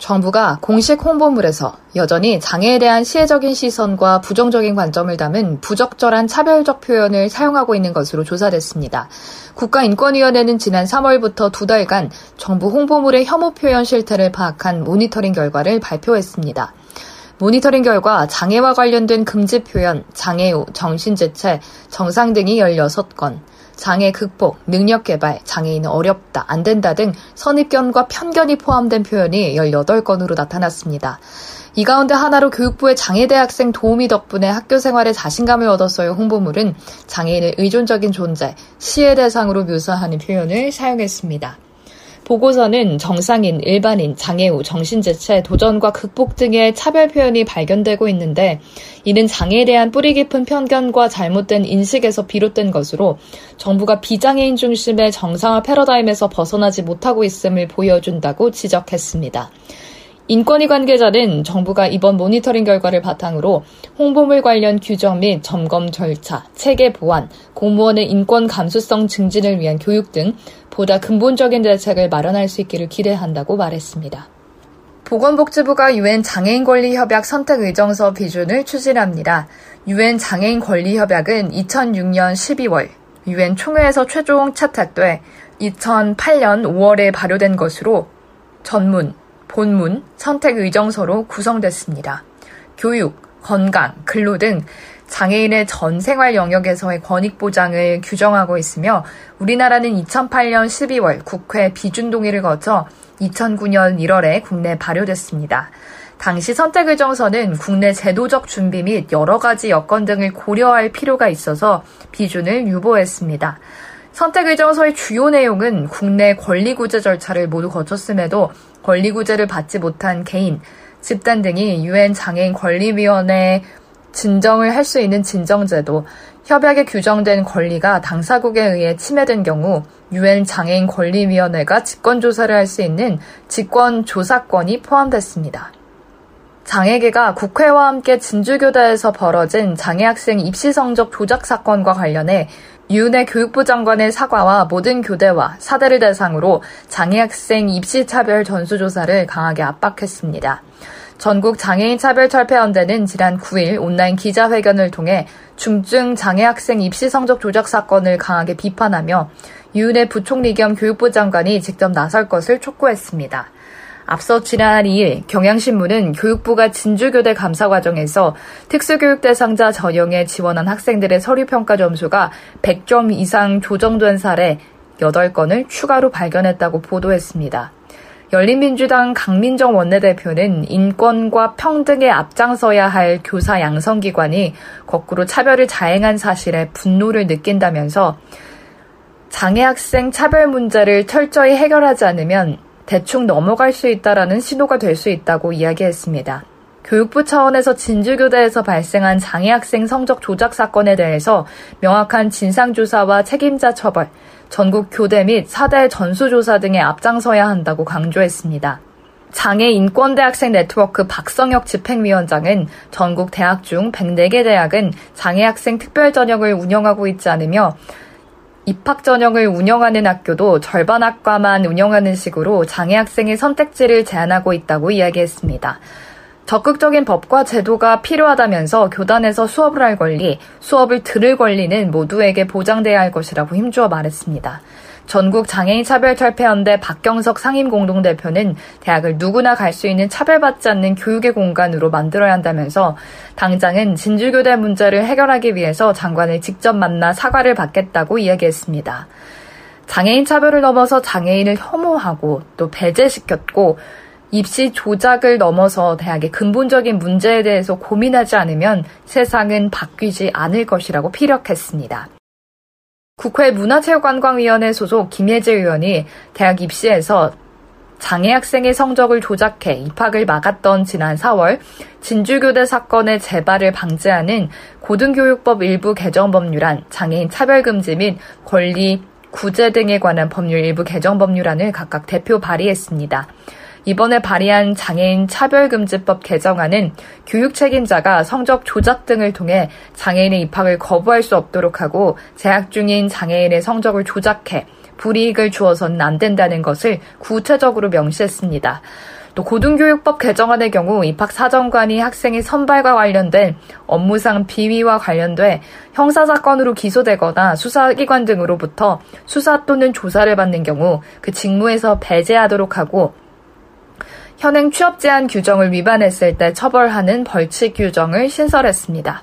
정부가 공식 홍보물에서 여전히 장애에 대한 시혜적인 시선과 부정적인 관점을 담은 부적절한 차별적 표현을 사용하고 있는 것으로 조사됐습니다. 국가인권위원회는 지난 3월부터 두 달간 정부 홍보물의 혐오 표현 실태를 파악한 모니터링 결과를 발표했습니다. 모니터링 결과 장애와 관련된 금지 표현, 장애우, 정신재체, 정상 등이 16건, 장애 극복, 능력 개발, 장애인은 어렵다, 안 된다 등 선입견과 편견이 포함된 표현이 18건으로 나타났습니다. 이 가운데 하나로 교육부의 장애대학생 도우미 덕분에 학교 생활에 자신감을 얻었어요 홍보물은 장애인을 의존적인 존재, 시의 대상으로 묘사하는 표현을 사용했습니다. 보고서는 정상인, 일반인, 장애우, 정신재체, 도전과 극복 등의 차별 표현이 발견되고 있는데 이는 장애에 대한 뿌리 깊은 편견과 잘못된 인식에서 비롯된 것으로 정부가 비장애인 중심의 정상화 패러다임에서 벗어나지 못하고 있음을 보여준다고 지적했습니다. 인권위 관계자는 정부가 이번 모니터링 결과를 바탕으로 홍보물 관련 규정 및 점검 절차, 체계 보완, 공무원의 인권 감수성 증진을 위한 교육 등 보다 근본적인 대책을 마련할 수 있기를 기대한다고 말했습니다. 보건복지부가 유엔 장애인 권리 협약 선택 의정서 비준을 추진합니다. 유엔 장애인 권리 협약은 2006년 12월 유엔 총회에서 최종 채택돼 2008년 5월에 발효된 것으로 전문, 본문, 선택 의정서로 구성됐습니다. 교육, 건강, 근로 등 장애인의 전 생활 영역에서의 권익 보장을 규정하고 있으며 우리나라는 2008년 12월 국회 비준 동의를 거쳐 2009년 1월에 국내 발효됐습니다. 당시 선택의정서는 국내 제도적 준비 및 여러 가지 여건 등을 고려할 필요가 있어서 비준을 유보했습니다. 선택의정서의 주요 내용은 국내 권리구제 절차를 모두 거쳤음에도 권리구제를 받지 못한 개인, 집단 등이 유엔 장애인 권리위원회 진정을 할 수 있는 진정제도, 협약에 규정된 권리가 당사국에 의해 침해된 경우 유엔 장애인 권리위원회가 직권조사를 할 수 있는 직권조사권이 포함됐습니다. 장애계가 국회와 함께 진주교대에서 벌어진 장애학생 입시 성적 조작 사건과 관련해 유은혜 교육부 장관의 사과와 모든 교대와 사대를 대상으로 장애학생 입시차별 전수조사를 강하게 압박했습니다. 전국 장애인 차별 철폐연대는 지난 9일 온라인 기자회견을 통해 중증 장애학생 입시 성적 조작 사건을 강하게 비판하며 유은혜 부총리 겸 교육부 장관이 직접 나설 것을 촉구했습니다. 앞서 지난 2일 경향신문은 교육부가 진주교대 감사 과정에서 특수교육 대상자 전형에 지원한 학생들의 서류평가 점수가 100점 이상 조정된 사례 8건을 추가로 발견했다고 보도했습니다. 열린민주당 강민정 원내대표는 인권과 평등에 앞장서야 할 교사 양성기관이 거꾸로 차별을 자행한 사실에 분노를 느낀다면서 장애 학생 차별 문제를 철저히 해결하지 않으면 대충 넘어갈 수 있다라는 신호가 될 수 있다고 이야기했습니다. 교육부 차원에서 진주교대에서 발생한 장애 학생 성적 조작 사건에 대해서 명확한 진상조사와 책임자 처벌, 전국 교대 및 사대 전수조사 등에 앞장서야 한다고 강조했습니다. 장애 인권대학생 네트워크 박성혁 집행위원장은 전국 대학 중 104개 대학은 장애 학생 특별 전형을 운영하고 있지 않으며 입학 전형을 운영하는 학교도 절반 학과만 운영하는 식으로 장애 학생의 선택지를 제한하고 있다고 이야기했습니다. 적극적인 법과 제도가 필요하다면서 교단에서 수업을 할 권리, 수업을 들을 권리는 모두에게 보장돼야 할 것이라고 힘주어 말했습니다. 전국 장애인 차별 철폐연대 박경석 상임 공동대표는 대학을 누구나 갈 수 있는 차별받지 않는 교육의 공간으로 만들어야 한다면서 당장은 진주교대 문제를 해결하기 위해서 장관을 직접 만나 사과를 받겠다고 이야기했습니다. 장애인 차별을 넘어서 장애인을 혐오하고 또 배제시켰고 입시 조작을 넘어서 대학의 근본적인 문제에 대해서 고민하지 않으면 세상은 바뀌지 않을 것이라고 피력했습니다. 국회 문화체육관광위원회 소속 김예재 의원이 대학 입시에서 장애 학생의 성적을 조작해 입학을 막았던 지난 4월 진주교대 사건의 재발을 방지하는 고등교육법 일부 개정 법률안, 장애인 차별금지 및 권리 구제 등에 관한 법률 일부 개정 법률안을 각각 대표 발의했습니다. 이번에 발의한 장애인 차별금지법 개정안은 교육 책임자가 성적 조작 등을 통해 장애인의 입학을 거부할 수 없도록 하고 재학 중인 장애인의 성적을 조작해 불이익을 주어서는 안 된다는 것을 구체적으로 명시했습니다. 또 고등교육법 개정안의 경우 입학 사정관이 학생의 선발과 관련된 업무상 비위와 관련돼 형사 사건으로 기소되거나 수사기관 등으로부터 수사 또는 조사를 받는 경우 그 직무에서 배제하도록 하고 현행 취업 제한 규정을 위반했을 때 처벌하는 벌칙 규정을 신설했습니다.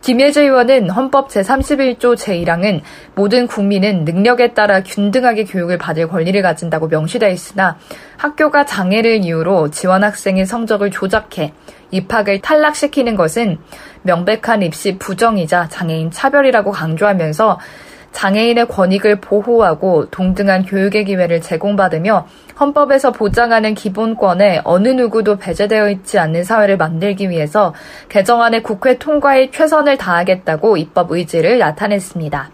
김예재 의원은 헌법 제31조 제1항은 모든 국민은 능력에 따라 균등하게 교육을 받을 권리를 가진다고 명시되어 있으나 학교가 장애를 이유로 지원 학생의 성적을 조작해 입학을 탈락시키는 것은 명백한 입시 부정이자 장애인 차별이라고 강조하면서 장애인의 권익을 보호하고 동등한 교육의 기회를 제공받으며 헌법에서 보장하는 기본권에 어느 누구도 배제되어 있지 않는 사회를 만들기 위해서 개정안의 국회 통과에 최선을 다하겠다고 입법 의지를 나타냈습니다.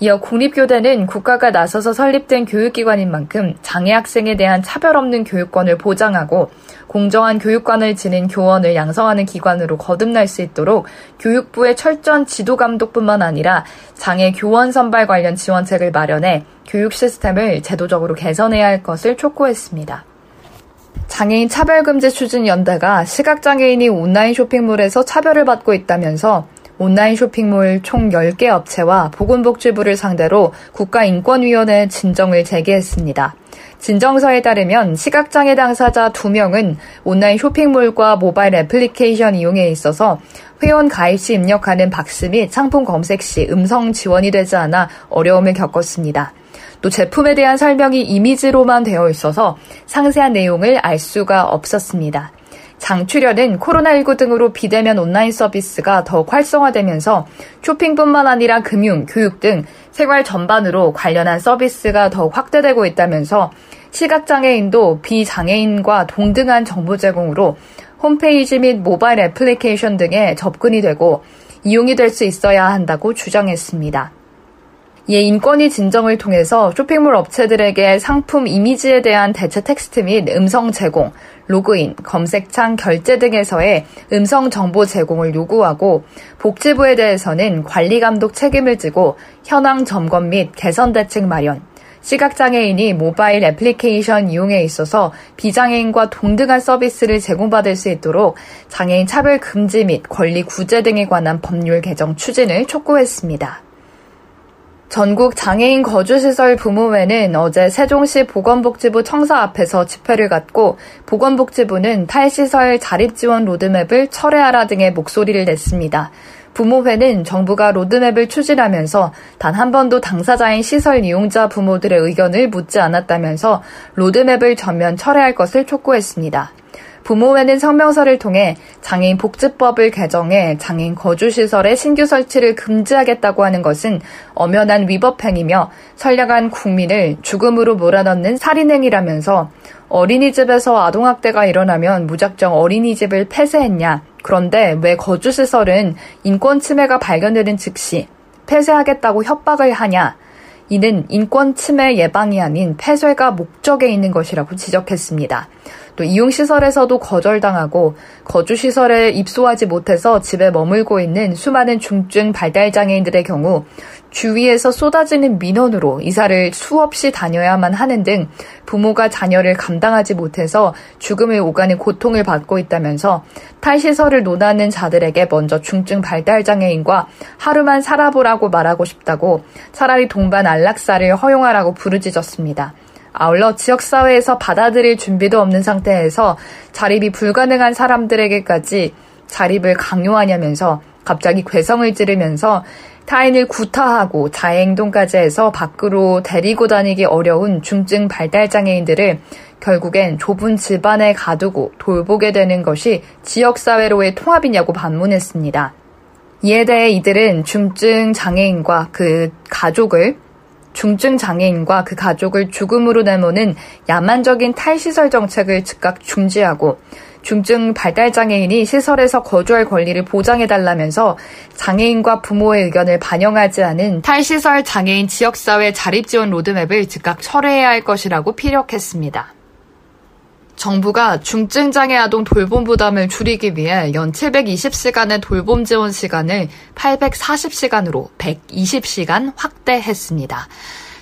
이어 국립교대는 국가가 나서서 설립된 교육기관인 만큼 장애 학생에 대한 차별 없는 교육권을 보장하고 공정한 교육관을 지닌 교원을 양성하는 기관으로 거듭날 수 있도록 교육부의 철저한 지도 감독뿐만 아니라 장애 교원 선발 관련 지원책을 마련해 교육 시스템을 제도적으로 개선해야 할 것을 촉구했습니다. 장애인 차별금지 추진 연대가 시각장애인이 온라인 쇼핑몰에서 차별을 받고 있다면서 온라인 쇼핑몰 총 10개 업체와 보건복지부를 상대로 국가인권위원회에 진정을 제기했습니다. 진정서에 따르면 시각장애 당사자 2명은 온라인 쇼핑몰과 모바일 애플리케이션 이용에 있어서 회원 가입 시 입력하는 박스 및 상품 검색 시 음성 지원이 되지 않아 어려움을 겪었습니다. 또 제품에 대한 설명이 이미지로만 되어 있어서 상세한 내용을 알 수가 없었습니다. 장출연은 코로나19 등으로 비대면 온라인 서비스가 더욱 활성화되면서 쇼핑뿐만 아니라 금융, 교육 등 생활 전반으로 관련한 서비스가 더욱 확대되고 있다면서 시각장애인도 비장애인과 동등한 정보 제공으로 홈페이지 및 모바일 애플리케이션 등에 접근이 되고 이용이 될 수 있어야 한다고 주장했습니다. 이에 인권위 진정을 통해서 쇼핑몰 업체들에게 상품 이미지에 대한 대체 텍스트 및 음성 제공, 로그인, 검색창 결제 등에서의 음성 정보 제공을 요구하고 복지부에 대해서는 관리 감독 책임을 지고 현황 점검 및 개선 대책 마련, 시각장애인이 모바일 애플리케이션 이용에 있어서 비장애인과 동등한 서비스를 제공받을 수 있도록 장애인 차별 금지 및 권리 구제 등에 관한 법률 개정 추진을 촉구했습니다. 전국 장애인 거주시설 부모회는 어제 세종시 보건복지부 청사 앞에서 집회를 갖고 보건복지부는 탈시설 자립지원 로드맵을 철회하라 등의 목소리를 냈습니다. 부모회는 정부가 로드맵을 추진하면서 단 한 번도 당사자인 시설 이용자 부모들의 의견을 묻지 않았다면서 로드맵을 전면 철회할 것을 촉구했습니다. 부모회는 성명서를 통해 장애인 복지법을 개정해 장애인 거주시설의 신규 설치를 금지하겠다고 하는 것은 엄연한 위법행위며 선량한 국민을 죽음으로 몰아넣는 살인행위라면서 어린이집에서 아동학대가 일어나면 무작정 어린이집을 폐쇄했냐. 그런데 왜 거주시설은 인권 침해가 발견되는 즉시 폐쇄하겠다고 협박을 하냐. 이는 인권 침해 예방이 아닌 폐쇄가 목적에 있는 것이라고 지적했습니다. 또 이용시설에서도 거절당하고 거주시설에 입소하지 못해서 집에 머물고 있는 수많은 중증 발달장애인들의 경우 주위에서 쏟아지는 민원으로 이사를 수없이 다녀야만 하는 등 부모가 자녀를 감당하지 못해서 죽음을 오가는 고통을 받고 있다면서 탈시설을 논하는 자들에게 먼저 중증 발달장애인과 하루만 살아보라고 말하고 싶다고 차라리 동반 안락사를 허용하라고 부르짖었습니다. 아울러 지역사회에서 받아들일 준비도 없는 상태에서 자립이 불가능한 사람들에게까지 자립을 강요하냐면서 갑자기 괴성을 지르면서 타인을 구타하고 자해행동까지 해서 밖으로 데리고 다니기 어려운 중증 발달장애인들을 결국엔 좁은 집안에 가두고 돌보게 되는 것이 지역사회로의 통합이냐고 반문했습니다. 이에 대해 이들은 중증 장애인과 그 가족을 중증 장애인과 그 가족을 죽음으로 내모는 야만적인 탈시설 정책을 즉각 중지하고 중증 발달 장애인이 시설에서 거주할 권리를 보장해 달라면서 장애인과 부모의 의견을 반영하지 않은 탈시설 장애인 지역사회 자립 지원 로드맵을 즉각 철회해야 할 것이라고 피력했습니다. 정부가 중증장애 아동 돌봄 부담을 줄이기 위해 연 720시간의 돌봄 지원 시간을 840시간으로 120시간 확대했습니다.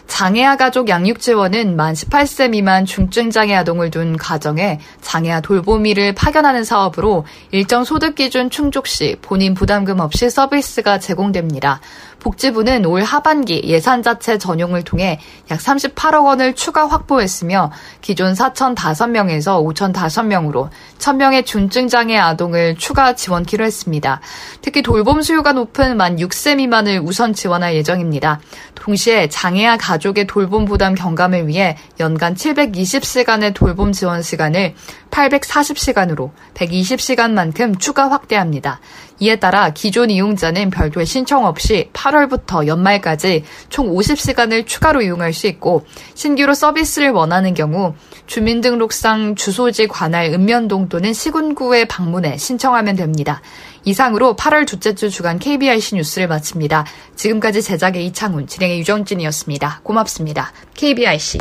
장애아 가족 양육 지원은 만 18세 미만 중증 장애 아동을 둔 가정에 장애아 돌보미를 파견하는 사업으로 일정 소득 기준 충족 시 본인 부담금 없이 서비스가 제공됩니다. 복지부는 올 하반기 예산 자체 전용을 통해 약 38억 원을 추가 확보했으며 기존 4,005명에서 5,005명으로 1,000명의 중증장애 아동을 추가 지원키로 했습니다. 특히 돌봄 수요가 높은 만 6세 미만을 우선 지원할 예정입니다. 동시에 장애아 가족의 돌봄 부담 경감을 위해 연간 720시간의 돌봄 지원 시간을 840시간으로 120시간만큼 추가 확대합니다. 이에 따라 기존 이용자는 별도의 신청 없이 8월부터 연말까지 총 50시간을 추가로 이용할 수 있고 신규로 서비스를 원하는 경우 주민등록상 주소지 관할 읍면동 또는 시군구에 방문해 신청하면 됩니다. 이상으로 8월 둘째 주 주간 KBRC 뉴스를 마칩니다. 지금까지 제작의 이창훈, 진행의 유정진이었습니다. 고맙습니다. KBRC.